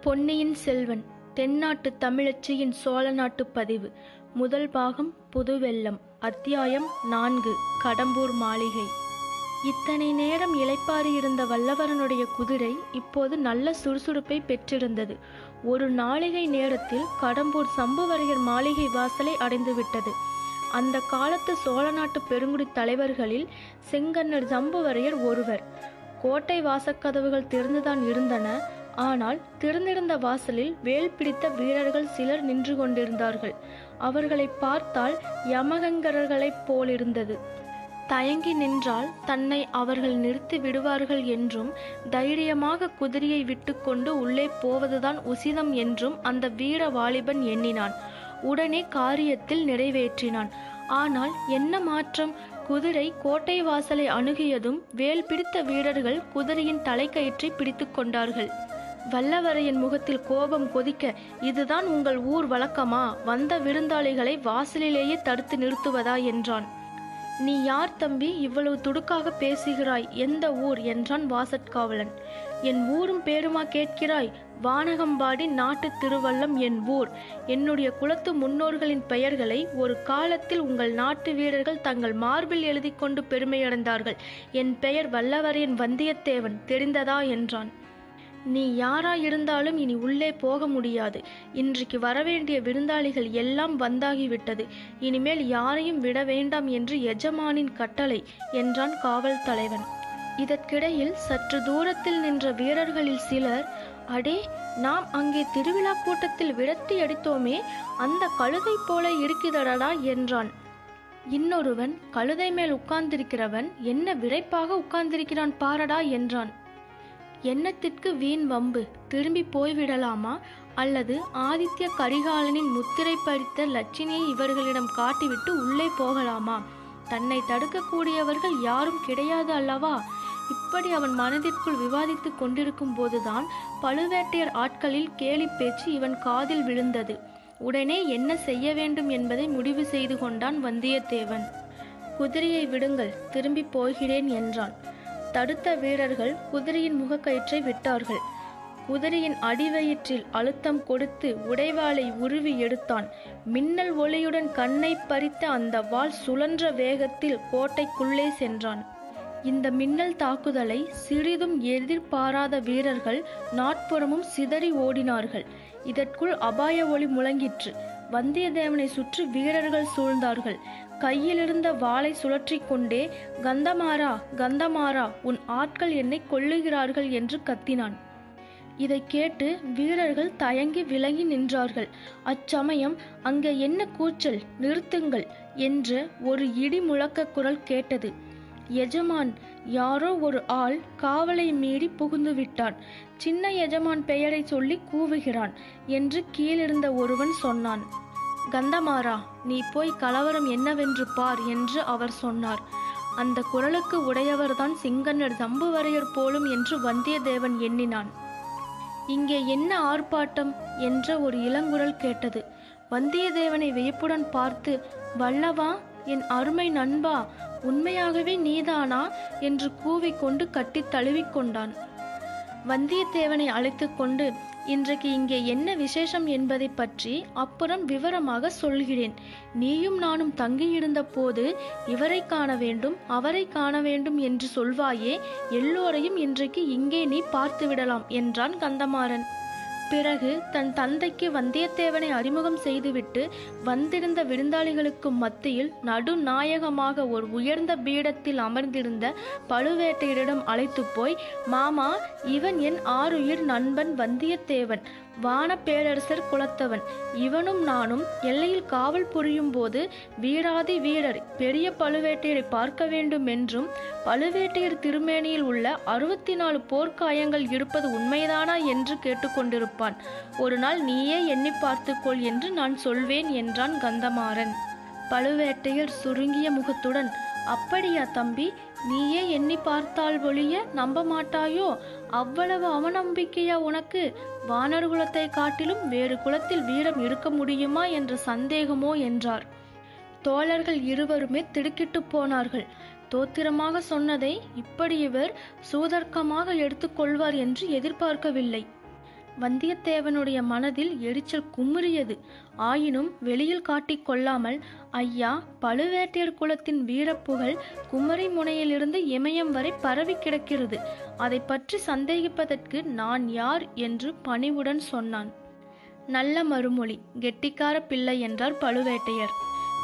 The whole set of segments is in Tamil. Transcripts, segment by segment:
பொன்னியின் செல்வன் தென்னாட்டு தமிழச்சியின் சோழ நாட்டு பதிவு முதல் பாகம் புதுவெல்லம் அத்தியாயம் நான்கு கடம்பூர் மாளிகை. இத்தனை நேரம் இளைப்பாறி இருந்த வல்லவரனுடைய குதிரை இப்போது நல்ல சுறுசுறுப்பை பெற்றிருந்தது. ஒரு நாளிகை நேரத்தில் கடம்பூர் சம்புவரையர் மாளிகை வாசலை அடைந்துவிட்டது. அந்த காலத்து சோழ நாட்டு பெருங்குடி தலைவர்களில் செங்கன்னர் சம்புவரையர் ஒருவர். கோட்டை வாசக்கதவுகள் திறந்துதான் இருந்தன. ஆனால் திறந்திருந்த வாசலில் வேல் பிடித்த வீரர்கள் சிலர் நின்று கொண்டிருந்தார்கள். அவர்களை பார்த்தால் யமகங்கரர்களைப் போலிருந்தது. தயங்கி நின்றால் தன்னை அவர்கள் நிறுத்தி விடுவார்கள் என்றும் தைரியமாக குதிரையை விட்டுக்கொண்டு உள்ளே போவதுதான் உசிதம் என்றும் அந்த வீர வாலிபன் எண்ணினான். உடனே காரியத்தில் நிறைவேற்றினான். ஆனால் என்ன மாற்றம்? குதிரை கோட்டை வாசலை அணுகியதும் வேல் பிடித்த வீரர்கள் குதிரையின் தலைக்கயிற்றை பிடித்து கொண்டார்கள். வல்லவரையின் முகத்தில் கோபம் கொதிக்க இதுதான் உங்கள் ஊர் வழக்கமா? வந்த விருந்தாளிகளை வாசலிலேயே தடுத்து நிறுத்துவதா? என்றான். நீ யார் தம்பி? இவ்வளவு துடுக்காக பேசுகிறாய். எந்த ஊர்? என்றான் வாசற்காவலன். என் ஊரும் பேருமா கேட்கிறாய்? வானகம்பாடி நாட்டு திருவல்லம் என் ஊர். என்னுடைய குலத்து முன்னோர்களின் பெயர்களை ஒரு காலத்தில் உங்கள் நாட்டு வீரர்கள் தங்கள் மார்பில் எழுதி கொண்டு பெருமையடைந்தார்கள். என் பெயர் வல்லவரையன் வந்தியத்தேவன். தெரிந்ததா? என்றான். நீ யாராயிருந்தாலும் இனி உள்ளே போக முடியாது. இன்றைக்கு வரவேண்டிய விருந்தாளிகள் எல்லாம் வந்தாகிவிட்டது. இனிமேல் யாரையும் விட வேண்டாம் என்று எஜமானின் கட்டளை என்றான் காவல் தலைவன். இதற்கிடையில் சற்று தூரத்தில் நின்ற வீரர்களில் சிலர் அடே நாம் அங்கே திருவிழா கூட்டத்தில் விரட்டி அடித்தோமே அந்த கழுதை போல இருக்கிறடா என்றான். இன்னொருவன் கழுதை மேல் உட்கார்ந்திருக்கிறவன் என்ன விரைப்பாக உட்கார்ந்திருக்கிறான் பாரடா என்றான். எண்ணத்திற்கு வீண் வம்பு? திரும்பி போய்விடலாமா? அல்லது ஆதித்ய கரிகாலனின் முத்திரை பறித்த லட்சுமியை இவர்களிடம் காட்டிவிட்டு உள்ளே போகலாமா? தன்னை தடுக்கக்கூடியவர்கள் யாரும் கிடையாது அல்லவா? இப்படி அவன் மனதிற்குள் விவாதித்துக் கொண்டிருக்கும் போதுதான் பழுவேட்டையர் ஆட்களில் கேலி பேச்சு இவன் காதில் விழுந்தது. உடனே என்ன செய்ய வேண்டும் என்பதை முடிவு செய்து கொண்டான் வந்தியத்தேவன். குதிரையை விடுங்கள் திரும்பி போகிறேன் என்றான். தடுத்த வீரர்கள் குதிரையின் முகக்கயிற்றை விட்டார்கள். குதிரையின் அடிவயிற்றில் அழுத்தம் கொடுத்து உடைவாளை உருவி எடுத்தான். மின்னல் ஒளியுடன் கண்ணை பறித்த அந்த வாள் சுழன்ற வேகத்தில் கோட்டைக்குள்ளே சென்றான். இந்த மின்னல் தாக்குதலை சிறிதும் எதிர்பாராத வீரர்கள் நாட்புறமும் சிதறி ஓடினார்கள். இதற்குள் அபாய ஒளி முழங்கிற்று. வந்தியத்தேவனை சுற்றி வீரர்கள் சூழ்ந்தார்கள். கையிலிருந்த வாளை சுழற்றி கொண்டே கந்தமாரா கந்தமாரா உன் ஆட்கள் என்னை கொல்லுகிறார்கள் என்று கத்தினான். இதை கேட்டு வீரர்கள் தயங்கி விலகி நின்றார்கள். அச்சமயம் அங்கே என்ன கூச்சல்? நிறுத்துங்கள் என்று ஒரு இடி முழக்க குரல் கேட்டது. எஜமான் யாரோ ஒரு ஆள் காவலை மீறி புகுந்து விட்டான். சின்ன எஜமான் பெயரை சொல்லி கூவுகிறான் என்று கீழிருந்த ஒருவன் சொன்னான். கந்தமாரா நீ போய் கலவரம் என்னவென்று பார் என்று அவர் சொன்னார். அந்த குரலுக்கு உடையவர்தான் சிங்கன்னர் சம்புவரையர் போலும் என்று வந்தியத்தேவன் எண்ணினான். இங்கே என்ன ஆர்ப்பாட்டம் என்ற ஒரு இளங்குரல் கேட்டது. வந்தியத்தேவனை வியப்புடன் பார்த்து வல்லவா என் அருமை நண்பா உண்மையாகவே நீதானா? என்று கூவிக்கொண்டு கட்டி தழுவிக்கொண்டான். வந்தியத்தேவனை அழைத்து கொண்டு இன்றைக்கு இங்கே என்ன விசேஷம் என்பதை பற்றி அப்புறம் விவரமாக சொல்கிறேன். நீயும் நானும் தங்கியிருந்த போது இவரை காண வேண்டும் அவரை காண வேண்டும் என்று சொல்வாயே எல்லோரையும் இன்றைக்கு இங்கே நீ பார்த்து விடலாம் என்றான் கந்தமாறன். பிறகு தன் தந்தைக்கு வந்தியத்தேவனை அறிமுகம் செய்துவிட்டு வந்திருந்த விருந்தாளிகளுக்கு மத்தியில் நடுநாயகமாக ஒரு உயர்ந்த பீடத்தில் அமர்ந்திருந்த பழுவேட்டையரிடம் அழைத்து போய் மாமா இவன் என் ஆறுயிர் நண்பன் வந்தியத்தேவன் வான பேரரசர் குலத்தவன். இவனும் நானும் எல்லையில் காவல் புரியும் போது வீராதி வீரர் பெரிய பழுவேட்டையரை பார்க்க வேண்டும் என்றும் பழுவேட்டையர் திருமேனியில் உள்ள அறுபத்தி நாலு போர்க்காயங்கள் இருப்பது உண்மைதானா? என்று கேட்டுக்கொண்டிருப்பான் ஒரு நாள் நீயே எண்ணி பார்த்துக்கொள் என்று நான் சொல்வேன் என்றான் கந்தமாறன். பழுவேட்டையர் சுருங்கிய முகத்துடன் அப்படியா தம்பி நீயே எண்ணி பார்த்தால் ஒழிய நம்ப மாட்டாயோ? அவ்வளவு அவநம்பிக்கையா உனக்கு? வானர் குலத்தை காட்டிலும் வேறு குலத்தில் வீரம் இருக்க முடியுமா என்ற சந்தேகமோ? என்றார். தோழர்கள் இருவருமே திடுக்கிட்டு போனார்கள். தோத்திரமாக சொன்னதை இப்படி இவர் சூதர்க்கமாக எடுத்துக்கொள்வார் என்று எதிர்பார்க்கவில்லை. வந்தியத்தேவனுடைய மனதில் எரிச்சல் குமுறியது. ஆயினும் வெளியில் காட்டிக் கொள்ளாமல் ஐயா பழுவேட்டையர் குலத்தின் வீரப்புகழ் குமரி முனையிலிருந்து இமயம் வரை பரவி கிடக்கிறது. அதை பற்றி சந்தேகிப்பதற்கு நான் யார்? என்று பணிவுடன் சொன்னான். நல்ல மறுமொழி கெட்டிக்கார பிள்ளை என்றார் பழுவேட்டையர்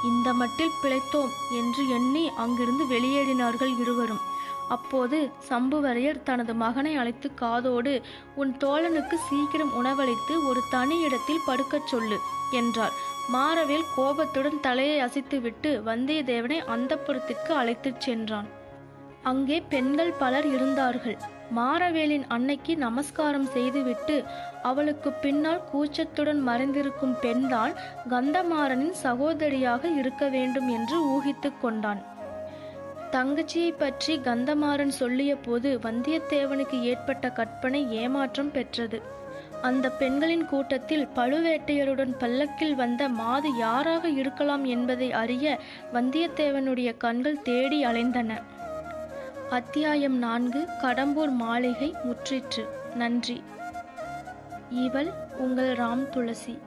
இந்த மட்டில் பிழைத்தோம் என்று எண்ணி அங்கிருந்து வெளியேறினார்கள் இருவரும். அப்போது சம்புவரையர் தனது மகனை அழைத்து காதோடு உன் தோழனுக்கு சீக்கிரம் உணவளித்து ஒரு தனி இடத்தில் படுக்கச் சொல்லு என்றார். மாரவேல் கோபத்துடன் தலையை அசைத்துவிட்டு வந்தியத்தேவனை அந்தப்புறத்திற்கு அழைத்துச் சென்றான். அங்கே பெண்கள் பலர் இருந்தார்கள். மாரவேலின் அன்னைக்கு நமஸ்காரம் செய்துவிட்டு அவளுக்கு பின்னால் கூச்சத்துடன் மறைந்திருக்கும் பெண்தான் கந்தமாறனின் சகோதரியாக இருக்க வேண்டும் என்று ஊகித்துக் கொண்டான். தங்கச்சியை பற்றி கந்தமாறன் சொல்லிய போது வந்தியத்தேவனுக்கு ஏற்பட்ட கற்பனை ஏமாற்றம் பெற்றது. அந்த பெண்களின் கூட்டத்தில் பழுவேட்டையருடன் பல்லக்கில் வந்த மாது யாராக இருக்கலாம் என்பதை அறிய வந்தியத்தேவனுடைய கண்கள் தேடி அலைந்தன. அத்தியாயம் நான்கு கடம்பூர் மாளிகை முற்றிற்று. நன்றி. இவள் உங்கள் ராம் துளசி.